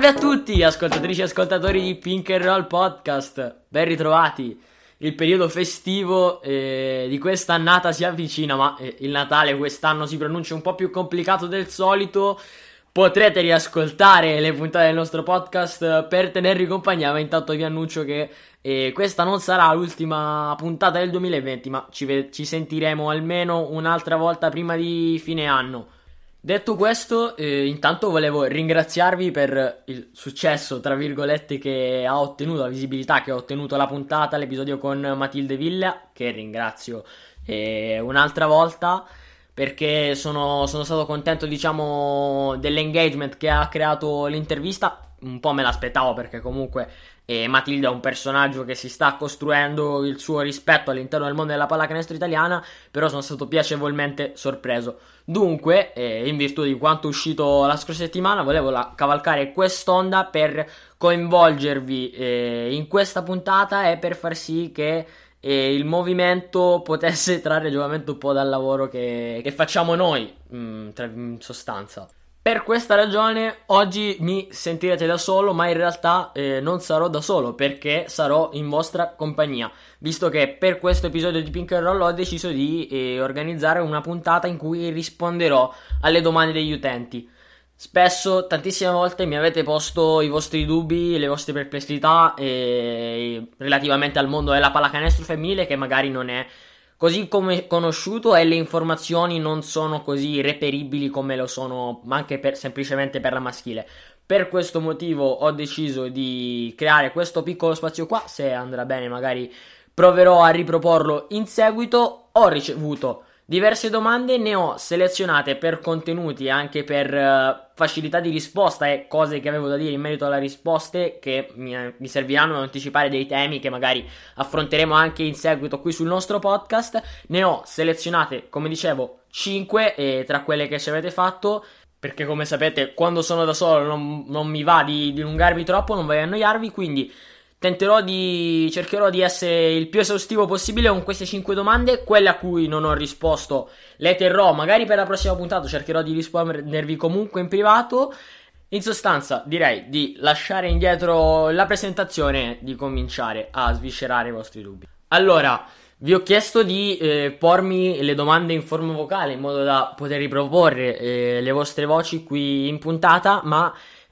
Salve a tutti, ascoltatrici e ascoltatori di Pink and Roll Podcast, ben ritrovati. Il periodo festivo eh, di quest'annata si avvicina, ma eh, il Natale quest'anno si pronuncia un po' più complicato del solito. Potrete riascoltare le puntate del nostro podcast per tenervi compagnia, ma intanto vi annuncio che eh, questa non sarà l'ultima puntata del 2020, ma ci, ve- ci sentiremo almeno un'altra volta prima di fine anno. Detto questo, eh, intanto volevo ringraziarvi per il successo, tra virgolette, che ha ottenuto, la visibilità che ha ottenuto la puntata, l'episodio con Matilde Villa, che ringrazio eh, un'altra volta, perché sono, sono stato contento, diciamo, dell'engagement che ha creato l'intervista. Un po' me l'aspettavo perché comunque eh, Matilde è un personaggio che si sta costruendo il suo rispetto all'interno del mondo della pallacanestro italiana, però sono stato piacevolmente sorpreso. Dunque, eh, in virtù di quanto è uscito la scorsa settimana, volevo la- cavalcare quest'onda per coinvolgervi eh, in questa puntata e per far sì che eh, il movimento potesse trarre giovamento un po' dal lavoro che, che facciamo noi, tra- in sostanza. Per questa ragione oggi mi sentirete da solo, ma in realtà eh, non sarò da solo perché sarò in vostra compagnia, visto che per questo episodio di Pink Roll ho deciso di eh, organizzare una puntata in cui risponderò alle domande degli utenti. Spesso, tantissime volte mi avete posto i vostri dubbi, le vostre perplessità eh, relativamente al mondo della pallacanestro femminile che magari non è così come conosciuto e le informazioni non sono così reperibili come lo sono anche per, semplicemente per la maschile. Per questo motivo ho deciso di creare questo piccolo spazio qua, se andrà bene magari proverò a riproporlo in seguito. Ho ricevuto diverse domande, ne ho selezionate per contenuti anche per uh, facilità di risposta e cose che avevo da dire in merito alle risposte che mi, mi, serviranno ad anticipare dei temi che magari affronteremo anche in seguito qui sul nostro podcast. Ne ho selezionate, come dicevo, 5 e tra quelle che ci avete fatto. Perché come sapete, quando sono da solo non, non mi va di, di dilungarvi troppo, non voglio annoiarvi, quindi tenterò di cercherò di essere il più esaustivo possibile con queste 5 domande quelle a cui non ho risposto. Le terrò magari per la prossima puntata cercherò di rispondervi comunque in privato. In sostanza direi di lasciare indietro la presentazione e di cominciare a sviscerare i vostri dubbi. Allora vi ho chiesto di eh, pormi le domande in forma vocale in modo da poter riproporre eh, le vostre voci qui in puntata ma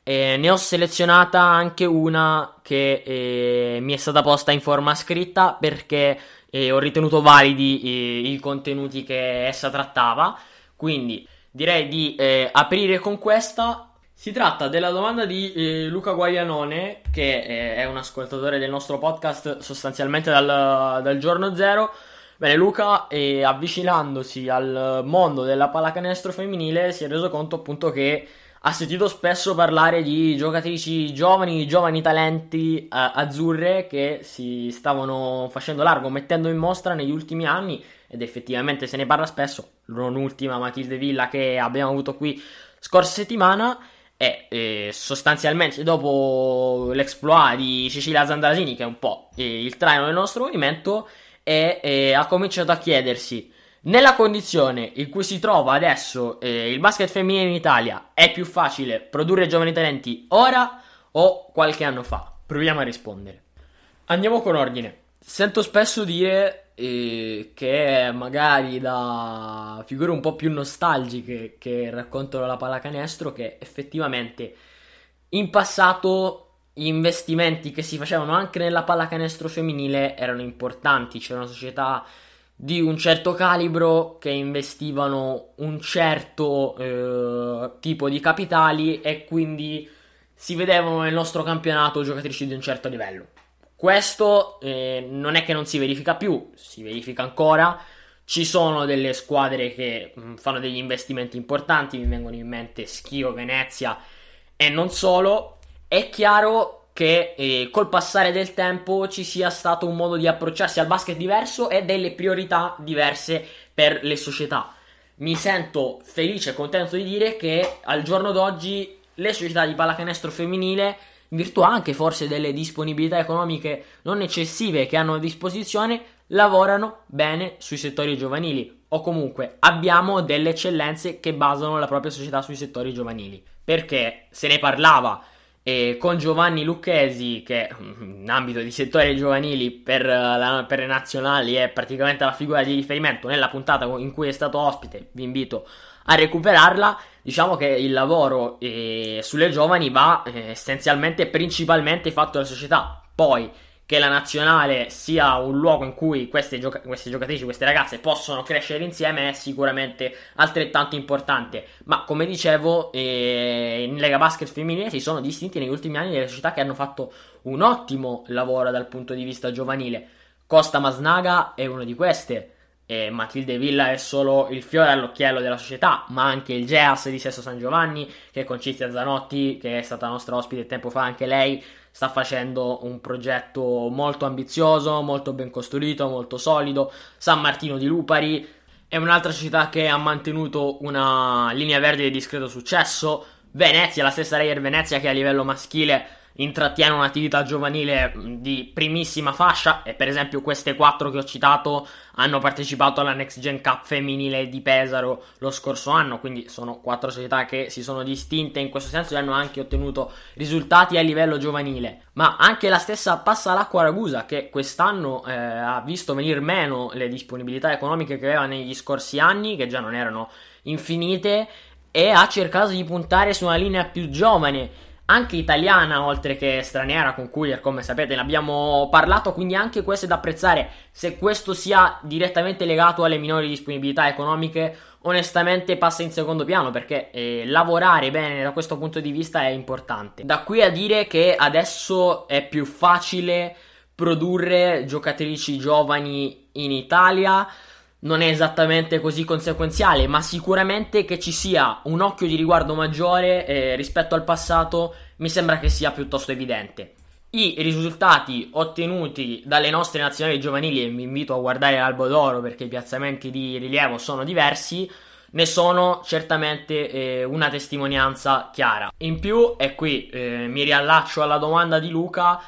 eh, ne ho selezionata anche una che eh, mi è stata posta in forma scritta perché eh, ho ritenuto validi eh, i contenuti che essa trattava. Quindi direi di eh, aprire con questa. Si tratta della domanda di eh, Luca Guaglianone, che è un ascoltatore del nostro podcast sostanzialmente dal, dal giorno zero. Bene, Luca, avvicinandosi al mondo della pallacanestro femminile, si è reso conto appunto che ha sentito spesso parlare di giocatrici giovani, giovani talenti eh, azzurre che si stavano facendo largo, mettendo in mostra negli ultimi anni ed effettivamente se ne parla spesso, non ultima Matilde Villa che abbiamo avuto qui scorsa settimana e eh, sostanzialmente dopo l'exploit di Cecilia Zandalasini che è un po' eh, il traino del nostro movimento e ha cominciato a chiedersi nella condizione in cui si trova adesso eh, il basket femminile in Italia, è più facile produrre giovani talenti ora o qualche anno fa? Proviamo a rispondere. Andiamo con ordine. Sento spesso dire eh, che magari da figure un po' più nostalgiche che raccontano la pallacanestro che effettivamente in passato gli investimenti che si facevano anche nella pallacanestro femminile erano importanti, c'era una società di un certo calibro che investivano un certo eh, tipo di capitali e quindi si vedevano nel nostro campionato giocatrici di un certo livello. Questo eh, non è che non si verifica più, si verifica ancora. Ci sono delle squadre che mh, mm, fanno degli investimenti importanti, mi vengono in mente Schio, Venezia e non solo. È chiaro che eh, col passare del tempo ci sia stato un modo di approcciarsi al basket diverso e delle priorità diverse per le società. Mi sento felice e contento di dire che al giorno d'oggi le società di pallacanestro femminile in virtù anche forse delle disponibilità economiche non eccessive che hanno a disposizione, lavorano bene sui settori giovanili o comunque abbiamo delle eccellenze che basano la propria società sui settori giovanili. Perché se ne parlava eh, con Giovanni Lucchesi, che in ambito di settori giovanili per, la, per le nazionali è praticamente la figura di riferimento nella puntata in cui è stato ospite, vi invito a recuperarla. Diciamo che il lavoro eh, sulle giovani va eh, essenzialmente, principalmente fatto dalla società. Poi che la nazionale sia un luogo in cui queste, gioca- queste, giocatrici, queste ragazze possono crescere insieme è sicuramente altrettanto importante. Ma come dicevo, eh, in Lega Basket femminile si sono distinti negli ultimi anni delle società che hanno fatto un ottimo lavoro dal punto di vista giovanile. Costa Masnaga è una di queste eh, Matilde Villa è solo il fiore all'occhiello della società, ma anche il Geas di Sesso San Giovanni, che con Cizia Zanotti, che è stata nostra ospite tempo fa anche lei, sta facendo un progetto molto ambizioso, molto ben costruito, molto solido. San Martino di Lupari è un'altra società che ha mantenuto una linea verde di discreto successo. Venezia, la stessa Reyer Venezia che a livello maschile intrattiene un'attività giovanile di primissima fascia e per esempio queste quattro che ho citato hanno partecipato alla Next Gen Cup femminile di Pesaro lo scorso anno, quindi sono quattro società che si sono distinte in questo senso e hanno anche ottenuto risultati a livello giovanile. Ma anche la stessa Passa l'Acqua Ragusa che quest'anno eh, ha visto venire meno le disponibilità economiche che aveva negli scorsi anni, che già non erano infinite, e ha cercato di puntare su una linea più giovane anche italiana oltre che straniera con cui come sapete ne abbiamo parlato quindi anche questo è da apprezzare. Se questo sia direttamente legato alle minori disponibilità economiche onestamente passa in secondo piano perché eh, lavorare bene da questo punto di vista è importante. Da qui a dire che adesso è più facile produrre giocatrici giovani in Italia non è esattamente così conseguenziale, ma sicuramente che ci sia un occhio di riguardo maggiore eh, rispetto al passato mi sembra che sia piuttosto evidente. I risultati ottenuti dalle nostre nazionali giovanili, e vi invito a guardare l'albo d'oro perché i piazzamenti di rilievo sono diversi, ne sono certamente eh, una testimonianza chiara. In più, e qui eh, mi riallaccio alla domanda di Luca,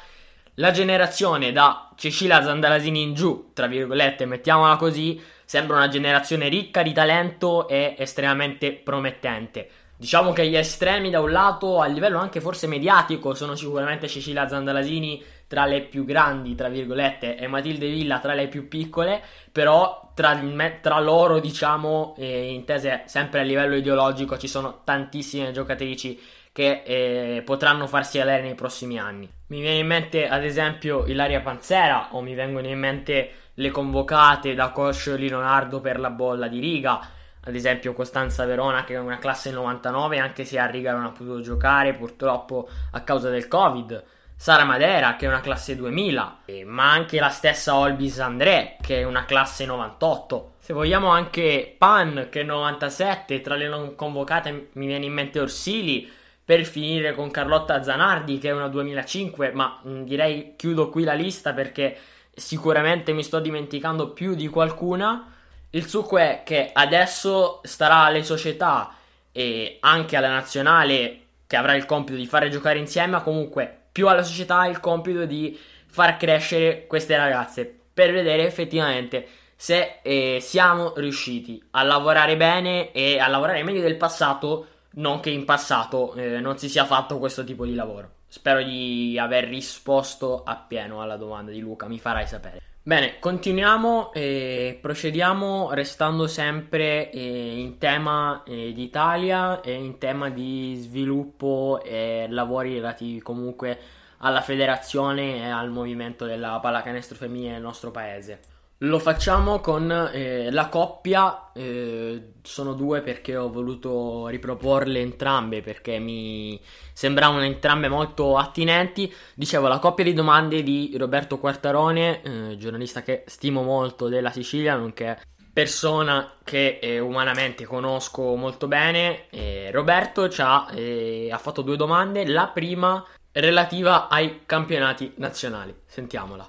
la generazione da Cecilia Zandalasini in giù, tra virgolette, mettiamola così, sembra una generazione ricca di talento e estremamente promettente. Diciamo che gli estremi da un lato, a livello anche forse mediatico, sono sicuramente Cecilia Zandalasini tra le più grandi, tra virgolette, e Matilde Villa tra le più piccole, però tra, tra loro, diciamo, eh, intese sempre a livello ideologico, ci sono tantissime giocatrici che eh, potranno farsi valere nei prossimi anni. Mi viene in mente ad esempio Ilaria Panzera o mi vengono in mente le convocate da coach Leonardo per la bolla di riga, ad esempio Costanza Verona che è una classe 99 anche se a riga non ha potuto giocare purtroppo a causa del covid. Sara Madera che è una classe 2000 ma anche la stessa Olbis André che è una classe 98 se vogliamo anche Pan che è 97 tra le non convocate mi viene in mente Orsili per finire con Carlotta Zanardi che è una 2005 ma mh, direi chiudo qui la lista perché sicuramente mi sto dimenticando più di qualcuna. Il succo è che adesso starà alle società e anche alla nazionale che avrà il compito di fare giocare insieme, ma comunque più alla società il compito di far crescere queste ragazze per vedere effettivamente se eh, siamo riusciti a lavorare bene e a lavorare meglio del passato, non che in passato eh, non si sia fatto questo tipo di lavoro. Spero di aver risposto appieno alla domanda di Luca, mi farai sapere. Bene, continuiamo e procediamo restando sempre eh, in tema eh, di Italia e in tema di sviluppo e lavori relativi comunque alla federazione e al movimento della pallacanestro femminile nel nostro paese. Lo facciamo con eh, la coppia, eh, sono due perché ho voluto riproporle entrambe perché mi sembravano entrambe molto attinenti. Dicevo, la coppia di domande di Roberto Quartarone, eh, giornalista che stimo molto della Sicilia, nonché persona che eh, umanamente conosco molto bene. Roberto ha, eh, ha fatto due domande, la prima relativa ai campionati nazionali. Sentiamola.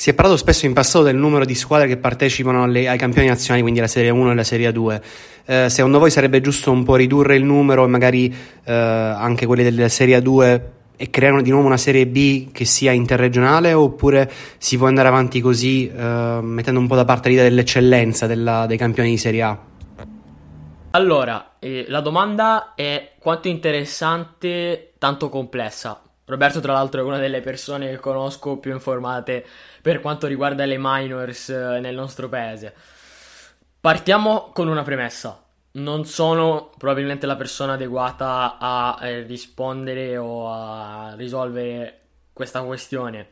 Si è parlato spesso in passato del numero di squadre che partecipano alle, ai campioni nazionali, quindi la Serie 1 e la Serie 2. Eh, secondo voi sarebbe giusto un po' ridurre il numero e magari eh, anche quelli della Serie 2 e creare di nuovo una Serie B che sia interregionale oppure si può andare avanti così eh, mettendo un po' da parte l'idea dell'eccellenza della, dei campioni di Serie A? Allora, eh, la domanda è quanto interessante, tanto complessa. Roberto, tra l'altro, è una delle persone che conosco più informate per quanto riguarda le minors eh, nel nostro paese. Partiamo con una premessa. Non sono probabilmente la persona adeguata a eh, rispondere o a risolvere questa questione.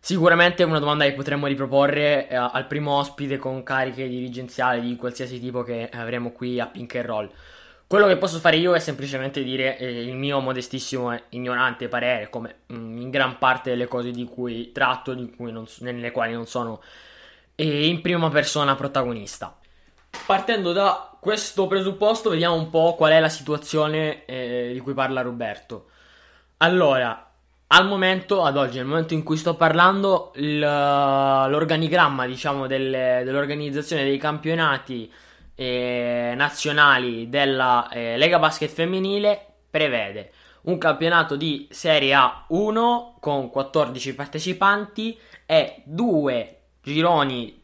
Sicuramente è una domanda che potremmo riproporre eh, al primo ospite con cariche dirigenziali di qualsiasi tipo che avremo qui a Pink and Roll. Quello che posso fare io è semplicemente dire eh, il mio modestissimo e ignorante parere, come mm, in gran parte delle cose di cui tratto, di cui non, nelle quali non sono eh, in prima persona protagonista. Partendo da questo presupposto, vediamo un po' qual è la situazione eh, di cui parla Roberto. Allora, al momento, ad oggi, nel momento in cui sto parlando, l'organigramma, diciamo, delle, dell'organizzazione dei campionati eh, nazionali della eh, Lega Basket Femminile prevede un campionato di Serie A1 con 14 partecipanti e due gironi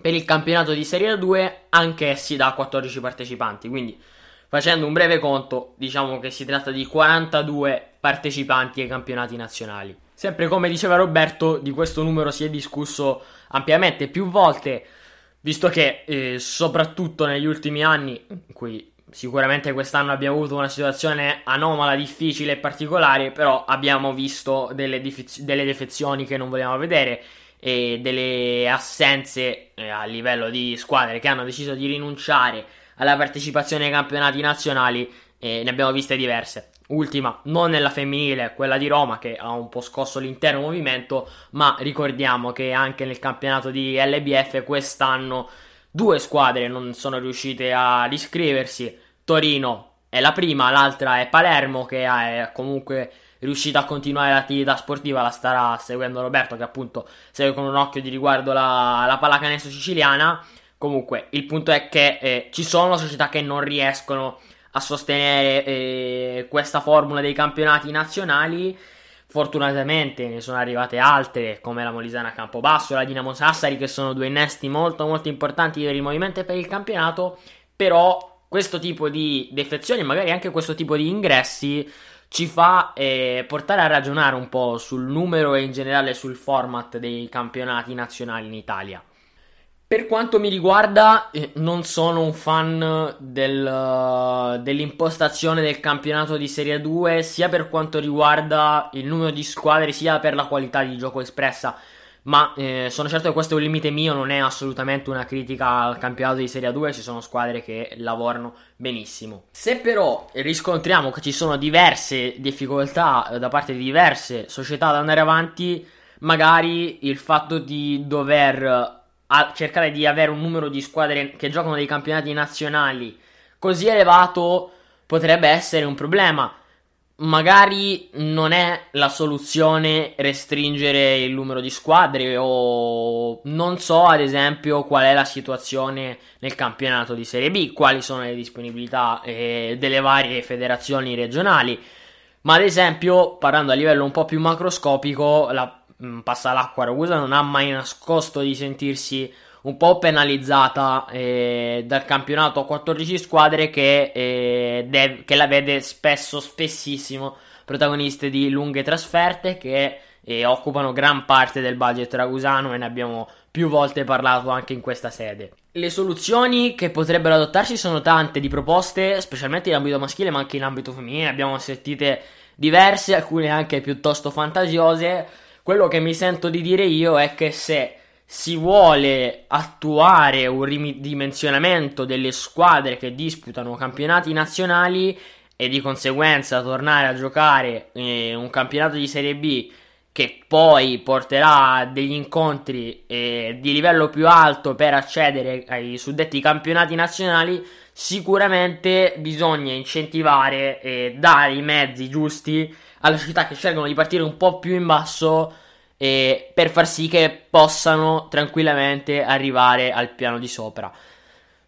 per il campionato di Serie A2 anch'essi da 14 partecipanti. Quindi facendo un breve conto, diciamo che si tratta di 42 partecipanti ai campionati nazionali. Sempre come diceva Roberto, di questo numero si è discusso ampiamente più volte visto che eh, soprattutto negli ultimi anni, in cui sicuramente quest'anno abbiamo avuto una situazione anomala, difficile e particolare, però abbiamo visto delle, dif- delle defezioni che non volevamo vedere e delle assenze eh, a livello di squadre che hanno deciso di rinunciare alla partecipazione ai campionati nazionali, eh, ne abbiamo viste diverse ultima non nella femminile, quella di Roma che ha un po' scosso l'intero movimento, ma ricordiamo che anche nel campionato di LBF quest'anno due squadre non sono riuscite ad iscriversi. Torino è la prima, l'altra è Palermo che è comunque riuscita a continuare l'attività sportiva, la starà seguendo Roberto che appunto segue con un occhio di riguardo la, la pallacanestro siciliana. Comunque il punto è che eh, ci sono società che non riescono a sostenere eh, questa formula dei campionati nazionali. Fortunatamente ne sono arrivate altre come la Molisana Campobasso la Dinamo Sassari che sono due innesti molto molto importanti per il movimento e per il campionato, però questo tipo di defezioni, magari anche questo tipo di ingressi ci fa eh, portare a ragionare un po' sul numero e in generale sul format dei campionati nazionali in Italia. Per quanto mi riguarda, eh, non sono un fan del, dell'impostazione del campionato di Serie 2, sia per quanto riguarda il numero di squadre, sia per la qualità di gioco espressa. Ma eh, sono certo che questo è un limite mio, non è assolutamente una critica al campionato di Serie 2, ci sono squadre che lavorano benissimo. Se però riscontriamo che ci sono diverse difficoltà da parte di diverse società ad andare avanti, magari il fatto di dover a cercare di avere un numero di squadre che giocano dei campionati nazionali così elevato potrebbe essere un problema. Magari non è la soluzione restringere il numero di squadre o non so ad esempio qual è la situazione nel campionato di Serie B, quali sono le disponibilità eh, delle varie federazioni regionali. Ma ad esempio, parlando a livello un po' più macroscopico, la passa l'acqua. Ragusa non ha mai nascosto di sentirsi un po' penalizzata eh, dal campionato. a 14 squadre che, eh, dev- che, la vede spesso, spessissimo protagoniste di lunghe trasferte che eh, occupano gran parte del budget ragusano e ne abbiamo più volte parlato anche in questa sede. Le soluzioni che potrebbero adottarsi sono tante di proposte, specialmente in ambito maschile ma anche in ambito femminile, abbiamo sentite diverse, alcune anche piuttosto fantasiose quello che mi sento di dire io è che se si vuole attuare un ridimensionamento delle squadre che disputano campionati nazionali e di conseguenza tornare a giocare eh, un campionato di Serie B che poi porterà a degli incontri eh, di livello più alto per accedere ai suddetti campionati nazionali, sicuramente bisogna incentivare e dare i mezzi giusti alle società che cercano di partire un po' più in basso eh, per far sì che possano tranquillamente arrivare al piano di sopra.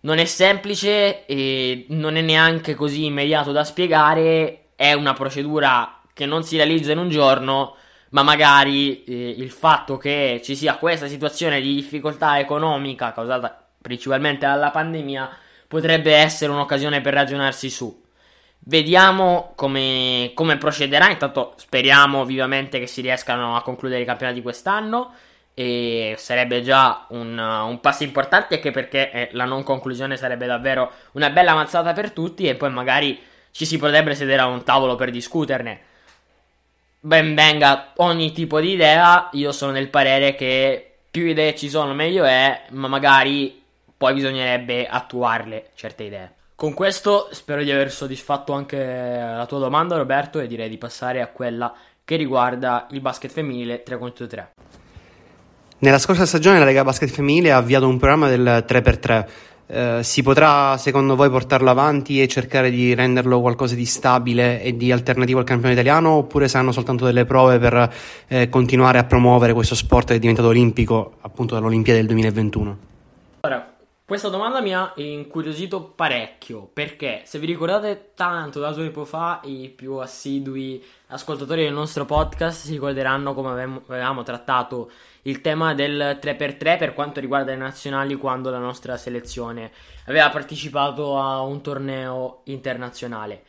Non è semplice e non è neanche così immediato da spiegare, è una procedura che non si realizza in un giorno, ma magari eh, il fatto che ci sia questa situazione di difficoltà economica causata principalmente dalla pandemia potrebbe essere un'occasione per ragionarsi su. Vediamo come, come, procederà. Intanto speriamo vivamente che si riescano a concludere i campionati quest'anno. E sarebbe già un, un passo importante anche perché eh, la non conclusione sarebbe davvero una bella mazzata per tutti. E poi magari ci si potrebbe sedere a un tavolo per discuterne. Ben venga ogni tipo di idea. Io sono del parere che più idee ci sono, meglio è. Ma magari poi bisognerebbe attuarle certe idee. Con questo spero di aver soddisfatto anche la tua domanda Roberto e direi di passare a quella che riguarda il basket femminile 3 contro 3. Nella scorsa stagione la Lega Basket Femminile ha avviato un programma del 3x3. Eh, si potrà secondo voi portarlo avanti e cercare di renderlo qualcosa di stabile e di alternativo al campione italiano oppure saranno soltanto delle prove per eh, continuare a promuovere questo sport che è diventato olimpico appunto dall'Olimpiade del 2021? Allora, questa domanda mi ha incuriosito parecchio perché se vi ricordate tanto da tempo fa i più assidui ascoltatori del nostro podcast si ricorderanno come avevamo trattato il tema del 3x3 per quanto riguarda le nazionali quando la nostra selezione aveva partecipato a un torneo internazionale.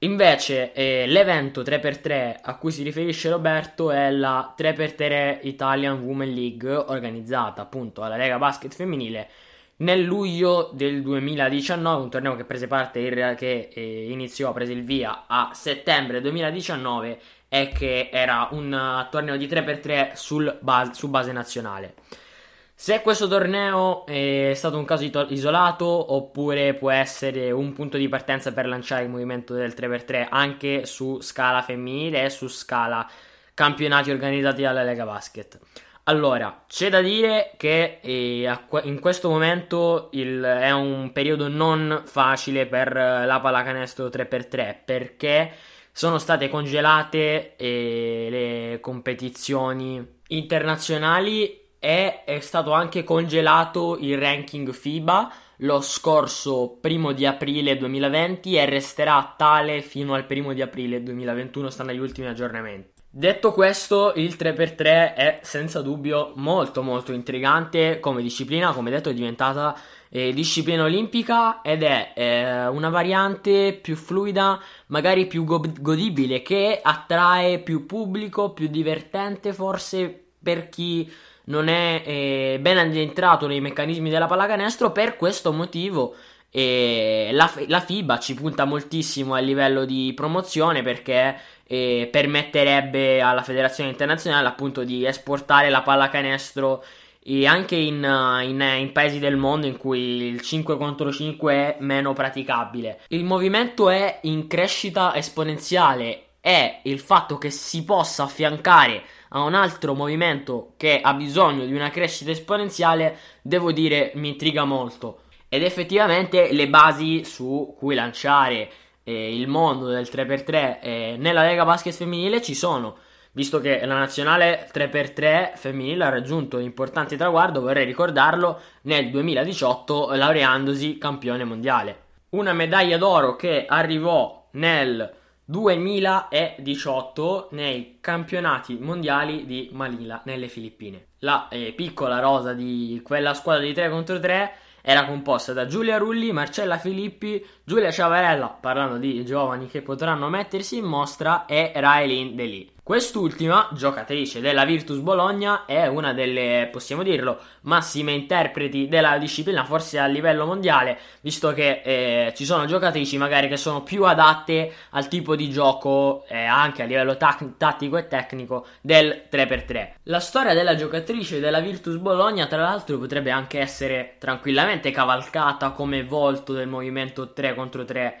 Invece eh, l'evento 3x3 a cui si riferisce Roberto è la 3x3 Italian Women League organizzata appunto alla Lega Basket Femminile nel luglio del 2019, un torneo che prese parte, che eh, iniziò, prese il via a settembre 2019 e che era un uh, torneo di 3x3 sul base, su base nazionale. Se questo torneo è stato un caso isolato oppure può essere un punto di partenza per lanciare il movimento del 3x3 anche su scala femminile e su scala campionati organizzati dalla Lega Basket. Allora, c'è da dire che eh, in questo momento il, è un periodo non facile per la pallacanestro 3x3 perché sono state congelate eh, le competizioni internazionali e è stato anche congelato il ranking FIBA lo scorso primo di aprile 2020 e resterà tale fino al primo di aprile 2021, stando agli ultimi aggiornamenti. Detto questo, il 3x3 è senza dubbio molto molto intrigante come disciplina, come detto è diventata eh, disciplina olimpica ed è eh, una variante più fluida, magari più go- godibile, che attrae più pubblico, più divertente forse per chi non è eh, ben addentrato nei meccanismi della pallacanestro, per questo motivo e la, la, FIBA ci punta moltissimo a livello di promozione perché eh, permetterebbe alla federazione internazionale appunto di esportare la pallacanestro e anche in, in, in, paesi del mondo in cui il 5 contro 5 è meno praticabile. Il movimento è in crescita esponenziale e il fatto che si possa affiancare a un altro movimento che ha bisogno di una crescita esponenziale, devo dire, mi intriga molto. Ed effettivamente le basi su cui lanciare eh, il mondo del 3x3 eh, nella Lega Basket femminile ci sono. Visto che la nazionale 3x3 femminile ha raggiunto un traguardo, vorrei ricordarlo, nel 2018 laureandosi campione mondiale. Una medaglia d'oro che arrivò nel 2018 nei campionati mondiali di Manila nelle Filippine. La eh, piccola rosa di quella squadra di 3 contro 3 era composta da Giulia Rulli, Marcella Filippi, Giulia Ciavarella, parlando di giovani che potranno mettersi in mostra, è Raelin Deli. Quest'ultima, giocatrice della Virtus Bologna, è una delle, possiamo dirlo, massime interpreti della disciplina, forse a livello mondiale, visto che eh, ci sono giocatrici magari che sono più adatte al tipo di gioco, eh, anche a livello ta- tattico e tecnico, del 3x3. La storia della giocatrice della Virtus Bologna, tra l'altro, potrebbe anche essere tranquillamente cavalcata come volto del movimento 3 contro 3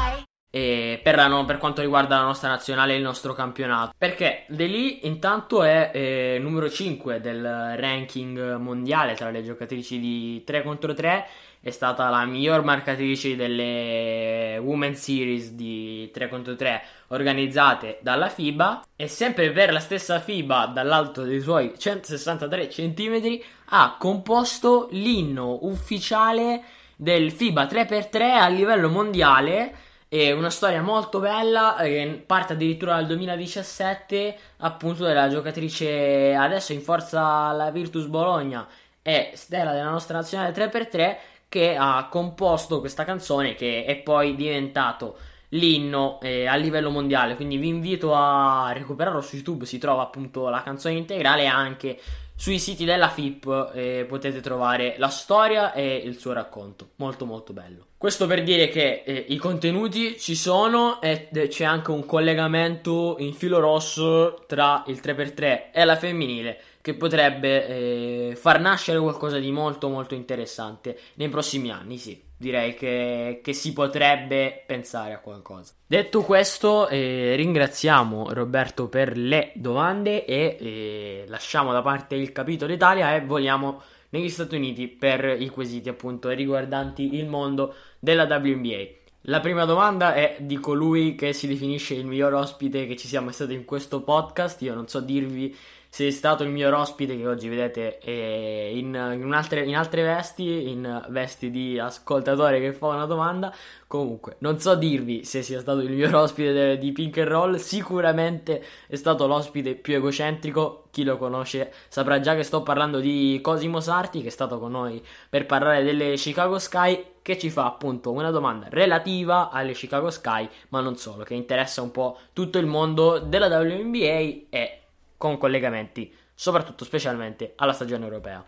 Per, la, per, quanto riguarda la nostra nazionale e il nostro campionato. Perché De lì intanto è eh, numero 5 del ranking mondiale tra le giocatrici di 3 contro 3. È stata la miglior marcatrice delle Women Series di 3 contro 3 organizzate dalla FIBA. E sempre per la stessa FIBA, dall'alto dei suoi 163 cm, ha composto l'inno ufficiale del FIBA 3x3 a livello mondiale è una storia molto bella che parte addirittura dal 2017, appunto della giocatrice adesso in forza alla Virtus Bologna e stella della nostra nazionale 3x3 che ha composto questa canzone che è poi diventato l'inno eh, a livello mondiale. Quindi vi invito a recuperarlo su YouTube, si trova appunto la canzone integrale anche sui siti della FIP eh, potete trovare la storia e il suo racconto. Molto molto bello. Questo per dire che eh, i contenuti ci sono e c'è anche un collegamento in filo rosso tra il 3x3 e la femminile che potrebbe eh, far nascere qualcosa di molto molto interessante nei prossimi anni, sì direi che, che, si potrebbe pensare a qualcosa. Detto questo, eh, ringraziamo Roberto per le domande e eh, lasciamo da parte il capitolo Italia e voliamo negli Stati Uniti per i quesiti appunto riguardanti il mondo della WNBA. La prima domanda è di colui che si definisce il miglior ospite che ci sia mai stato in questo podcast. Io non so dirvi sei stato il mio ospite che oggi vedete in, in, altre, in, altre, vesti, in vesti di ascoltatore che fa una domanda. Comunque, non so dirvi se sia stato il mio ospite de, di Pink and Roll, sicuramente è stato l'ospite più egocentrico, chi lo conosce saprà già che sto parlando di Cosimo Sarti che è stato con noi per parlare delle Chicago Sky che ci fa appunto una domanda relativa alle Chicago Sky, ma non solo, che interessa un po' tutto il mondo della WNBA e con collegamenti, soprattutto specialmente alla stagione europea.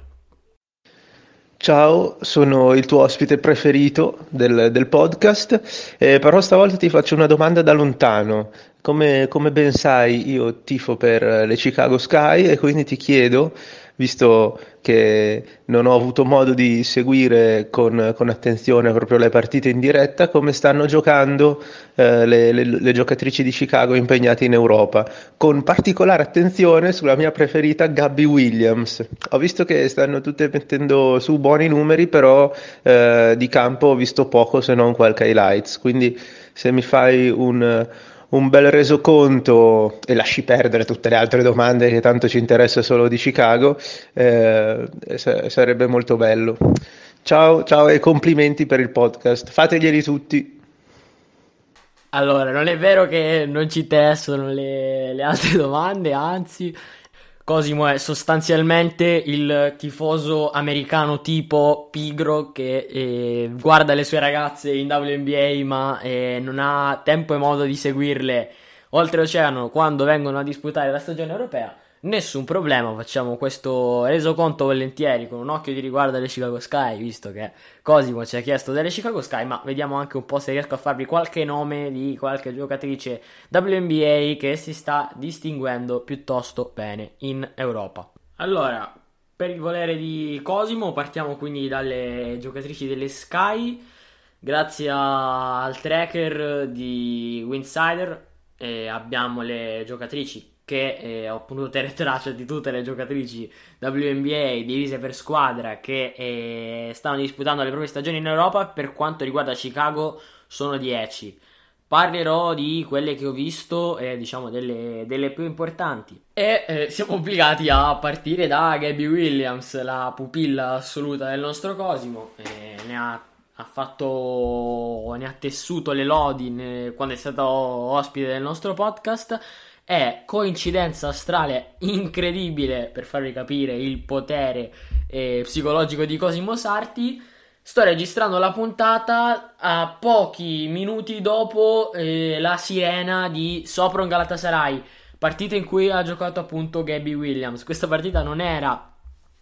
Ciao, sono il tuo ospite preferito del, del podcast, eh, però stavolta ti faccio una domanda da lontano. Come, come ben sai, io tifo per le Chicago Sky e quindi ti chiedo visto che non ho avuto modo di seguire con, con attenzione proprio le partite in diretta, come stanno giocando eh, le, le, le, giocatrici di Chicago impegnate in Europa, con particolare attenzione sulla mia preferita Gabby Williams. Ho visto che stanno tutte mettendo su buoni numeri, però eh, di campo ho visto poco se non qualche highlights, quindi se mi fai un un bel resoconto e lasci perdere tutte le altre domande che tanto ci interessa solo di Chicago, eh, sarebbe molto bello. Ciao, ciao e complimenti per il podcast. Fateglieli tutti. Allora, non è vero che non ci interessano le, le altre domande, anzi, Cosimo è sostanzialmente il tifoso americano tipo pigro che eh, guarda le sue ragazze in WNBA ma eh, non ha tempo e modo di seguirle oltreoceano quando vengono a disputare la stagione europea Nessun problema, facciamo questo resoconto volentieri con un occhio di riguardo alle Chicago Sky, visto che Cosimo ci ha chiesto delle Chicago Sky, ma vediamo anche un po' se riesco a farvi qualche nome di qualche giocatrice WNBA che si sta distinguendo piuttosto bene in Europa. Allora, per il volere di Cosimo partiamo quindi dalle giocatrici delle Sky, grazie al tracker di Winsider eh, abbiamo le giocatrici che eh, ho potuto tenere traccia di tutte le giocatrici WNBA divise per squadra che eh, stanno disputando le proprie stagioni in Europa. Per quanto riguarda Chicago, sono 10. Parlerò di quelle che ho visto e diciamo delle, delle più importanti. E eh, siamo obbligati a partire da Gabby Williams, la pupilla assoluta del nostro Cosimo. Eh, ne ha, ha, fatto, ne ha tessuto le lodi ne, quando è stato ospite del nostro podcast. È coincidenza astrale incredibile per farvi capire il potere eh, psicologico di Cosimo Sarti Sto registrando la puntata a pochi minuti dopo eh, la sirena di Sopron Galatasaray, partita in cui ha giocato appunto Gabby Williams. Questa partita non era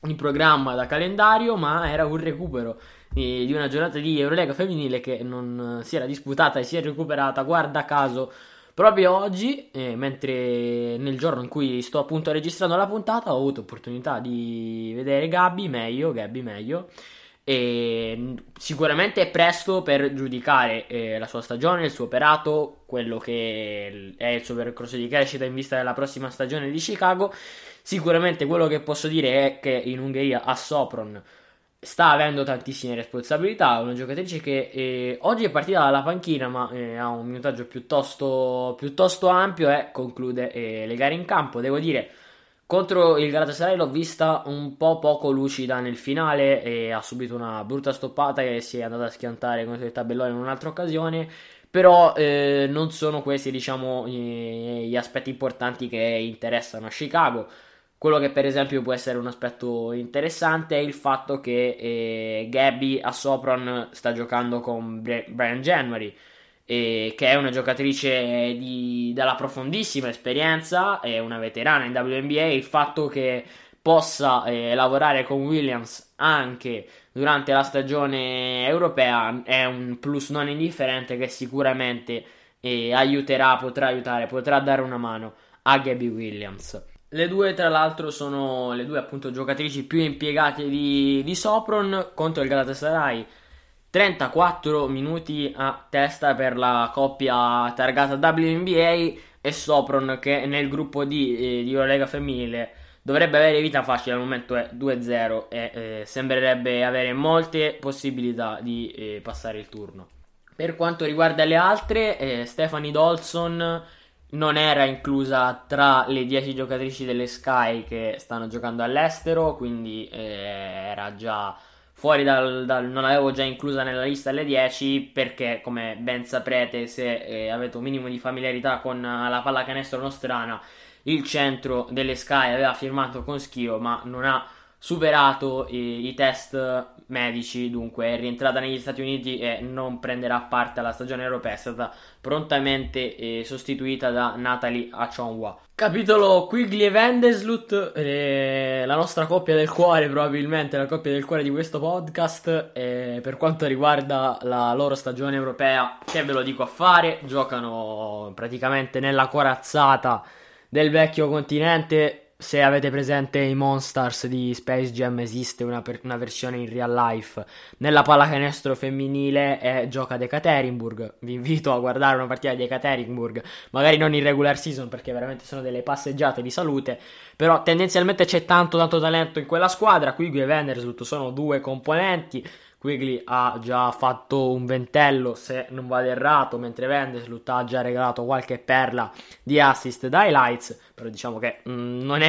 in programma da calendario, ma era un recupero eh, di una giornata di Eurolega femminile che non si era disputata e si è recuperata, guarda caso, proprio oggi, eh, mentre nel giorno in cui sto appunto registrando la puntata ho avuto opportunità di vedere Gabby meglio, Gabby meglio. E sicuramente è presto per giudicare eh, la sua stagione, il suo operato, quello che è il suo percorso di crescita in vista della prossima stagione di Chicago. Sicuramente quello che posso dire è che in Ungheria a Sopron sta avendo tantissime responsabilità. Una giocatrice che eh, oggi è partita dalla panchina, ma eh, ha un minutaggio piuttosto, piuttosto ampio e conclude eh, le gare in campo. Devo dire contro il Galatasaray l'ho vista un po' poco lucida nel finale e ha subito una brutta stoppata che si è andata a schiantare contro il tabellone in un'altra occasione. Però eh, non sono questi, diciamo, gli aspetti importanti che interessano a Chicago. Quello che per esempio può essere un aspetto interessante è il fatto che eh, Gabby a Sopron sta giocando con Brian January eh, che è una giocatrice di, dalla profondissima esperienza, è una veterana in WNBA, il fatto che possa eh, lavorare con Williams anche durante la stagione europea è un plus non indifferente che sicuramente eh, aiuterà, potrà aiutare, potrà dare una mano a Gabby Williams. Le due, tra l'altro, sono le due appunto giocatrici più impiegate di, di Sopron contro il Galatasaray 34 minuti a testa per la coppia targata WNBA e Sopron che nel gruppo D eh, di Eurolega femminile dovrebbe avere vita facile al momento è 2-0 e eh, sembrerebbe avere molte possibilità di eh, passare il turno. Per quanto riguarda le altre, eh, Stephanie Dolson non era inclusa tra le 10 giocatrici delle Sky che stanno giocando all'estero, quindi eh, era già fuori dal, dal, non l'avevo già inclusa nella lista alle 10 perché come ben saprete se eh, avete un minimo di familiarità con uh, la pallacanestro nostrana il centro delle Sky aveva firmato con Schio ma non ha superato i, i, test medici, dunque è rientrata negli Stati Uniti e non prenderà parte alla stagione europea, è stata prontamente eh, sostituita da Natalie Achonwa. Capitolo Quigley e Vendeslut, eh, la nostra coppia del cuore probabilmente, la coppia del cuore di questo podcast, eh, per quanto riguarda la loro stagione europea, che ve lo dico a fare, giocano praticamente nella corazzata del vecchio continente se avete presente i Monsters di Space Jam esiste una, per- una versione in real life. Nella pallacanestro femminile e gioca ad Ekaterinburg vi invito a guardare una partita di Ekaterinburg magari non in regular season perché veramente sono delle passeggiate di salute. Però tendenzialmente c'è tanto tanto talento in quella squadra. Qui Gue Venderslut sono due componenti Quigley ha già fatto un ventello se non vado errato, mentre Vendeslut ha già regalato qualche perla di assist da highlights, però diciamo che mh, mm, non,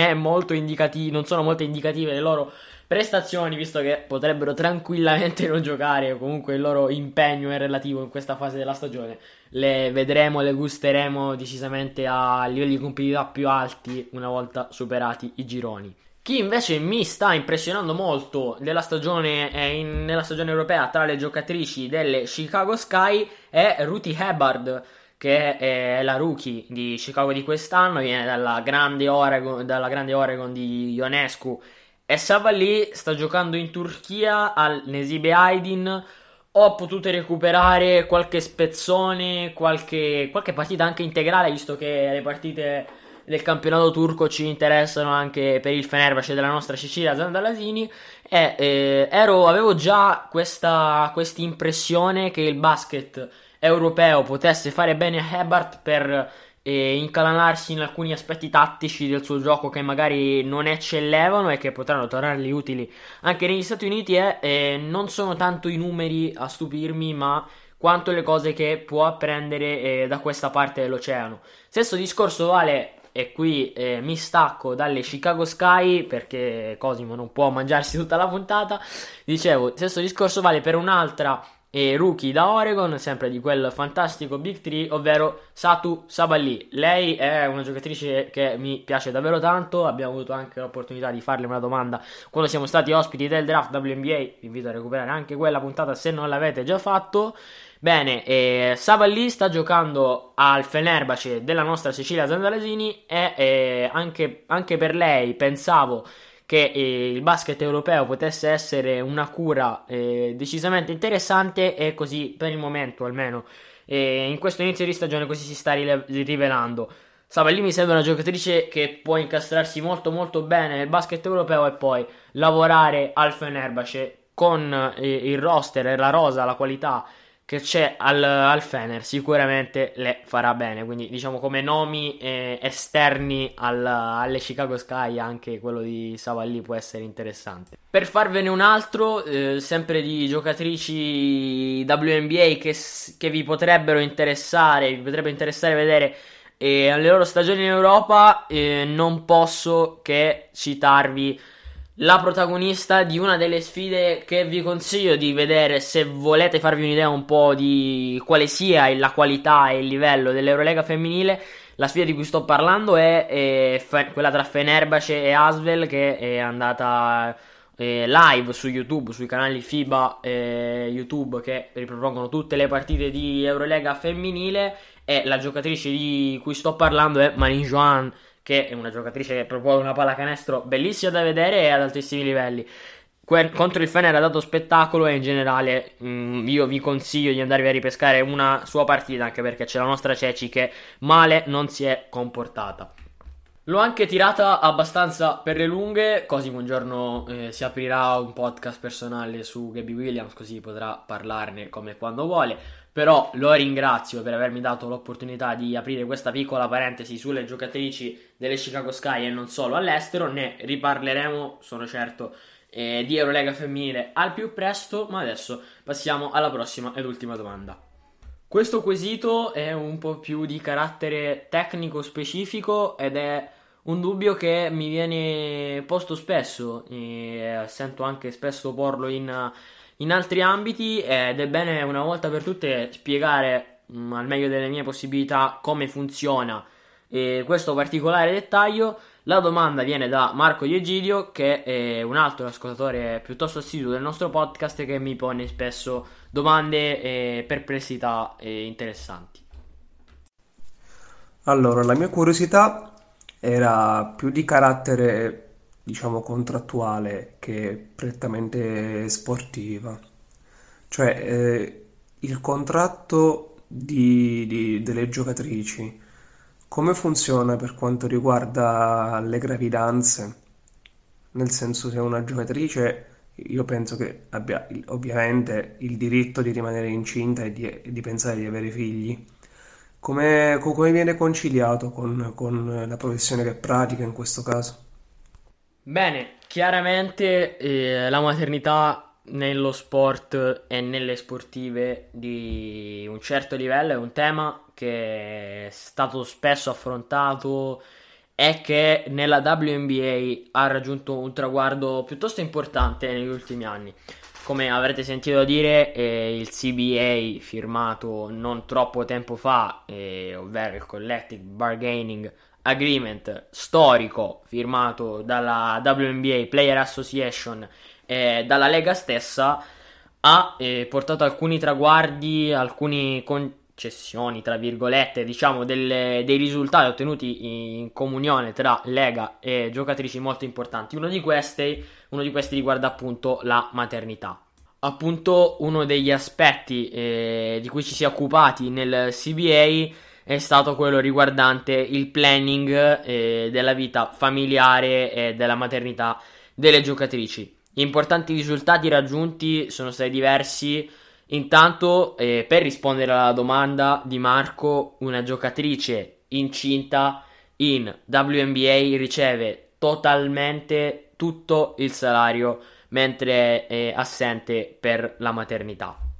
indicati- non sono molto indicative le loro prestazioni, visto che potrebbero tranquillamente non giocare, o comunque il loro impegno è relativo in questa fase della stagione. Le vedremo, le gusteremo decisamente a livelli di competitività più alti una volta superati i gironi. Chi invece mi sta impressionando molto stagione, eh, in, nella stagione europea tra le giocatrici delle Chicago Sky è Ruthie Hubbard, che è la rookie di Chicago di quest'anno, viene dalla grande Oregon, dalla grande Oregon di Ionescu e stava lì, sta giocando in Turchia al Nesibe Aydin. Ho potuto recuperare qualche spezzone, qualche, qualche partita anche integrale, visto che le partite del campionato turco ci interessano anche per il Fenerbahce della nostra Cecilia Zandalasini e eh, ero, avevo già questa impressione che il basket europeo potesse fare bene a Hebart per eh, incalanarsi in alcuni aspetti tattici del suo gioco che magari non eccellevano e che potranno tornargli utili anche negli Stati Uniti e eh, non sono tanto i numeri a stupirmi ma quanto le cose che può apprendere eh, da questa parte dell'oceano. Stesso discorso vale e qui eh, mi stacco dalle Chicago Sky perché Cosimo non può mangiarsi tutta la puntata. Dicevo, stesso discorso vale per un'altra e rookie da Oregon, sempre di quel fantastico Big 3, ovvero Satu Saballi. Lei è una giocatrice che mi piace davvero tanto, abbiamo avuto anche l'opportunità di farle una domanda quando siamo stati ospiti del draft WNBA, vi invito a recuperare anche quella puntata se non l'avete già fatto. Bene, eh, Saballi sta giocando al Fenerbahce della nostra Cecilia Zandalasini e eh, anche, anche per lei pensavo che eh, il basket europeo potesse essere una cura eh, decisamente interessante e così per il momento almeno eh, in questo inizio di stagione così si sta rile- rivelando. Savalli mi sembra una giocatrice che può incastrarsi molto molto bene nel basket europeo e poi lavorare al Fenerbahce con eh, il roster e la rosa, la qualità che c'è al, al, Fener sicuramente le farà bene. Quindi, diciamo, come nomi eh, esterni al, alle Chicago Sky, anche quello di Savalli può essere interessante. Per farvene un altro, eh, sempre di giocatrici WNBA che, che, vi potrebbero interessare, vi potrebbe interessare vedere eh, le loro stagioni in Europa, eh, non posso che citarvi la protagonista di una delle sfide che vi consiglio di vedere se volete farvi un'idea un po' di quale sia la qualità e il livello dell'Eurolega femminile. La sfida di cui sto parlando è, è fe- quella tra Fenerbahce e Asvel che è andata eh, live su YouTube, sui canali FIBA e YouTube che ripropongono tutte le partite di Eurolega femminile e la giocatrice di cui sto parlando è Marin Joan che è una giocatrice che propone una pallacanestro bellissima da vedere e ad altissimi livelli. Que- contro il Fener ha dato spettacolo e in generale mh, mm, io vi consiglio di andarvi a ripescare una sua partita anche perché c'è la nostra Ceci che male non si è comportata. L'ho anche tirata abbastanza per le lunghe, così un giorno eh, si aprirà un podcast personale su Gabby Williams, così potrà parlarne come quando vuole. Però lo ringrazio per avermi dato l'opportunità di aprire questa piccola parentesi sulle giocatrici delle Chicago Sky e non solo all'estero. Ne riparleremo, sono certo, eh, di Eurolega femminile al più presto. Ma adesso passiamo alla prossima ed ultima domanda. Questo quesito è un po' più di carattere tecnico specifico ed è un dubbio che mi viene posto spesso e sento anche spesso porlo in in altri ambiti ed è bene una volta per tutte spiegare mh, mm, al meglio delle mie possibilità come funziona eh, questo particolare dettaglio. La domanda viene da Marco Diegidio, che è un altro ascoltatore piuttosto assiduo del nostro podcast che mi pone spesso domande e perplessità eh, interessanti. Allora, la mia curiosità era più di carattere diciamo, contrattuale che prettamente sportiva. Cioè, eh, il contratto di, di, delle giocatrici, come funziona per quanto riguarda le gravidanze? Nel senso, se una giocatrice, io penso che abbia ovviamente il diritto di rimanere incinta e di, di pensare di avere figli. Come, come viene conciliato con, con la professione che pratica in questo caso? Bene, chiaramente eh, la maternità nello sport e nelle sportive di un certo livello è un tema che è stato spesso affrontato e che nella WNBA ha raggiunto un traguardo piuttosto importante negli ultimi anni. Come avrete sentito dire, eh, il CBA firmato non troppo tempo fa, eh, ovvero il Collective Bargaining agreement storico firmato dalla WNBA Player Association e dalla Lega stessa ha eh, portato alcuni traguardi, alcune concessioni, tra virgolette, diciamo, delle, dei risultati ottenuti in comunione tra Lega e giocatrici molto importanti. Uno di questi, uno di questi riguarda appunto la maternità. Appunto, uno degli aspetti eh, di cui ci si è occupati nel CBA è stato quello riguardante il planning eh, della vita familiare e della maternità delle giocatrici. Gli importanti risultati raggiunti sono stati diversi. Intanto, eh, per rispondere alla domanda di Marco, una giocatrice incinta in WNBA riceve totalmente tutto il salario mentre è assente per la maternità.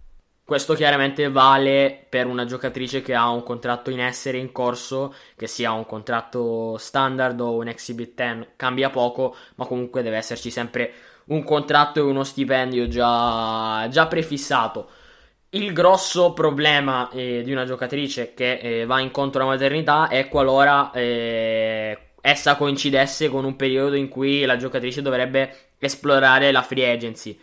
Questo chiaramente vale per una giocatrice che ha un contratto in essere in corso, che sia un contratto standard o un Exhibit 10, cambia poco, ma comunque deve esserci sempre un contratto e uno stipendio già, già prefissato. Il grosso problema eh, di una giocatrice che eh, va incontro alla maternità è qualora eh, essa coincidesse con un periodo in cui la giocatrice dovrebbe esplorare la free agency.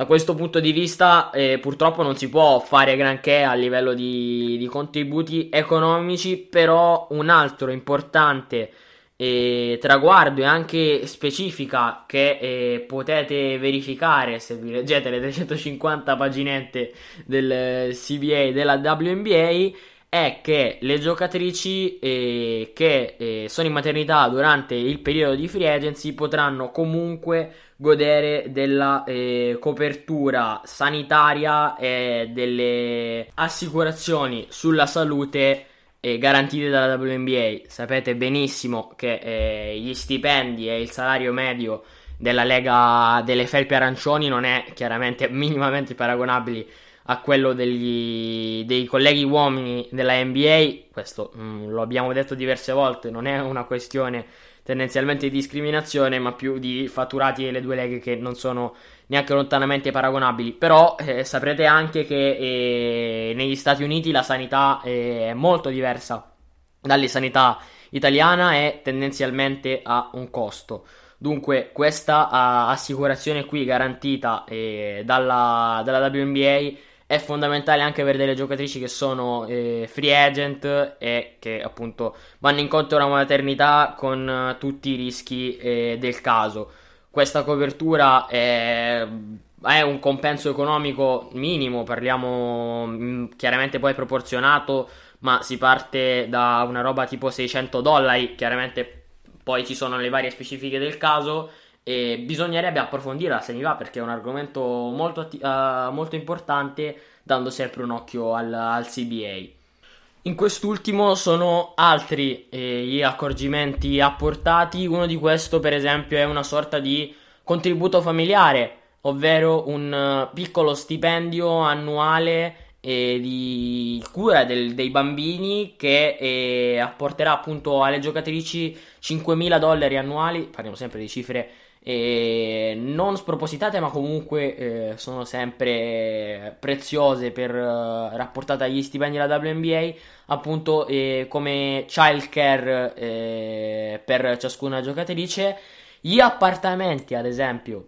Da questo punto di vista, eh, purtroppo non si può fare granché a livello di, di contributi economici, però un altro importante eh, traguardo e anche specifica che eh, potete verificare se vi leggete le 350 paginette del CBA e della WNBA è che le giocatrici eh, che eh, sono in maternità durante il periodo di free agency potranno comunque godere della eh, copertura sanitaria e delle assicurazioni sulla salute eh, garantite dalla WNBA. Sapete benissimo che eh, gli stipendi e il salario medio della Lega delle Felpe Arancioni non è chiaramente minimamente paragonabili a quello degli, dei colleghi uomini della NBA. Questo mh, mm, lo abbiamo detto diverse volte, non è una questione tendenzialmente di discriminazione, ma più di fatturati delle due leghe che non sono neanche lontanamente paragonabili. Però eh, saprete anche che eh, negli Stati Uniti la sanità è molto diversa dalle sanità italiana e tendenzialmente ha un costo. Dunque, questa uh, assicurazione qui garantita eh, dalla, dalla WNBA è fondamentale anche per delle giocatrici che sono eh, free agent e che appunto vanno incontro a una maternità con uh, tutti i rischi eh, del caso. Questa copertura è, è, un compenso economico minimo, parliamo mh, mm, chiaramente poi proporzionato, ma si parte da una roba tipo 600 dollari, chiaramente poi ci sono le varie specifiche del caso e bisognerebbe approfondirla se mi va perché è un argomento molto, uh, molto importante dando sempre un occhio al, al CBA. In quest'ultimo sono altri eh, gli accorgimenti apportati, uno di questo per esempio è una sorta di contributo familiare, ovvero un uh, piccolo stipendio annuale eh, di cura del, dei bambini che eh, apporterà appunto alle giocatrici 5.000 dollari annuali, parliamo sempre di cifre eh, non spropositate ma comunque eh, sono sempre preziose per eh, rapportate agli stipendi della WNBA appunto eh, come childcare eh, per ciascuna giocatrice. Gli appartamenti ad esempio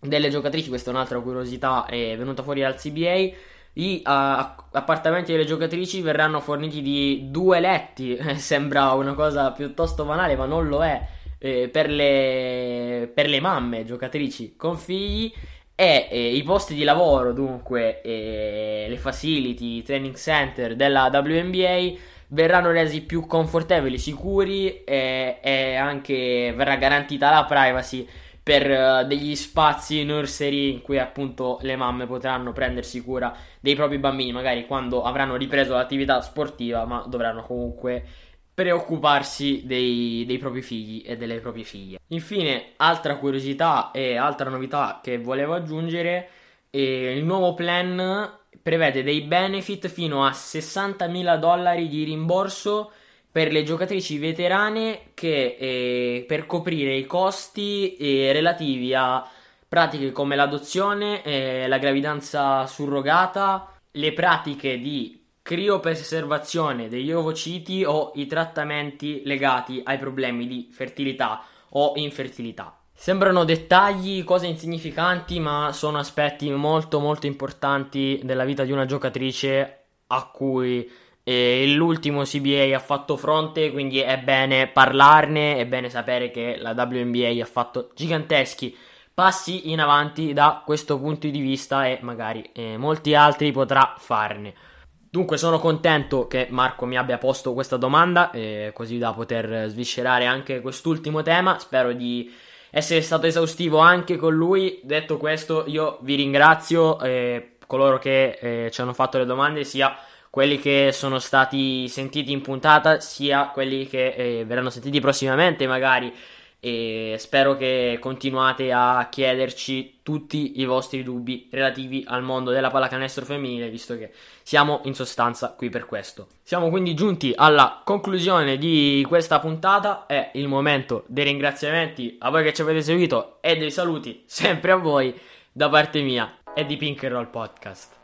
delle giocatrici questa è un'altra curiosità venuta fuori dal CBA gli uh, appartamenti delle giocatrici verranno forniti di due letti sembra una cosa piuttosto banale ma non lo è eh, per, le, per, le, mamme giocatrici con figli e eh, i posti di lavoro, dunque eh, le facility, i training center della WNBA verranno resi più confortevoli, sicuri e anche verrà garantita la privacy per uh, degli spazi nursery in cui appunto le mamme potranno prendersi cura dei propri bambini, magari quando avranno ripreso l'attività sportiva, ma dovranno comunque preoccuparsi dei, dei, propri figli e delle proprie figlie. Infine, altra curiosità e altra novità che volevo aggiungere, eh, il nuovo plan prevede dei benefit fino a 60.000 dollari di rimborso per le giocatrici veterane che eh, per coprire i costi eh, relativi a pratiche come l'adozione, eh, la gravidanza surrogata, le pratiche di criopreservazione degli ovociti o i trattamenti legati ai problemi di fertilità o infertilità. Sembrano dettagli, cose insignificanti, ma sono aspetti molto molto importanti della vita di una giocatrice a cui eh, l'ultimo CBA ha fatto fronte, quindi è bene parlarne, è bene sapere che la WNBA ha fatto giganteschi passi in avanti da questo punto di vista e magari eh, molti altri potrà farne. Dunque sono contento che Marco mi abbia posto questa domanda, eh, così da poter sviscerare anche quest'ultimo tema. Spero di essere stato esaustivo anche con lui. Detto questo, io vi ringrazio eh, coloro che eh, ci hanno fatto le domande, sia quelli che sono stati sentiti in puntata, sia quelli che eh, verranno sentiti prossimamente, magari e spero che continuate a chiederci tutti i vostri dubbi relativi al mondo della pallacanestro femminile, visto che siamo in sostanza qui per questo. Siamo quindi giunti alla conclusione di questa puntata, è il momento dei ringraziamenti a voi che ci avete seguito e dei saluti sempre a voi da parte mia e di Pink Roll Podcast.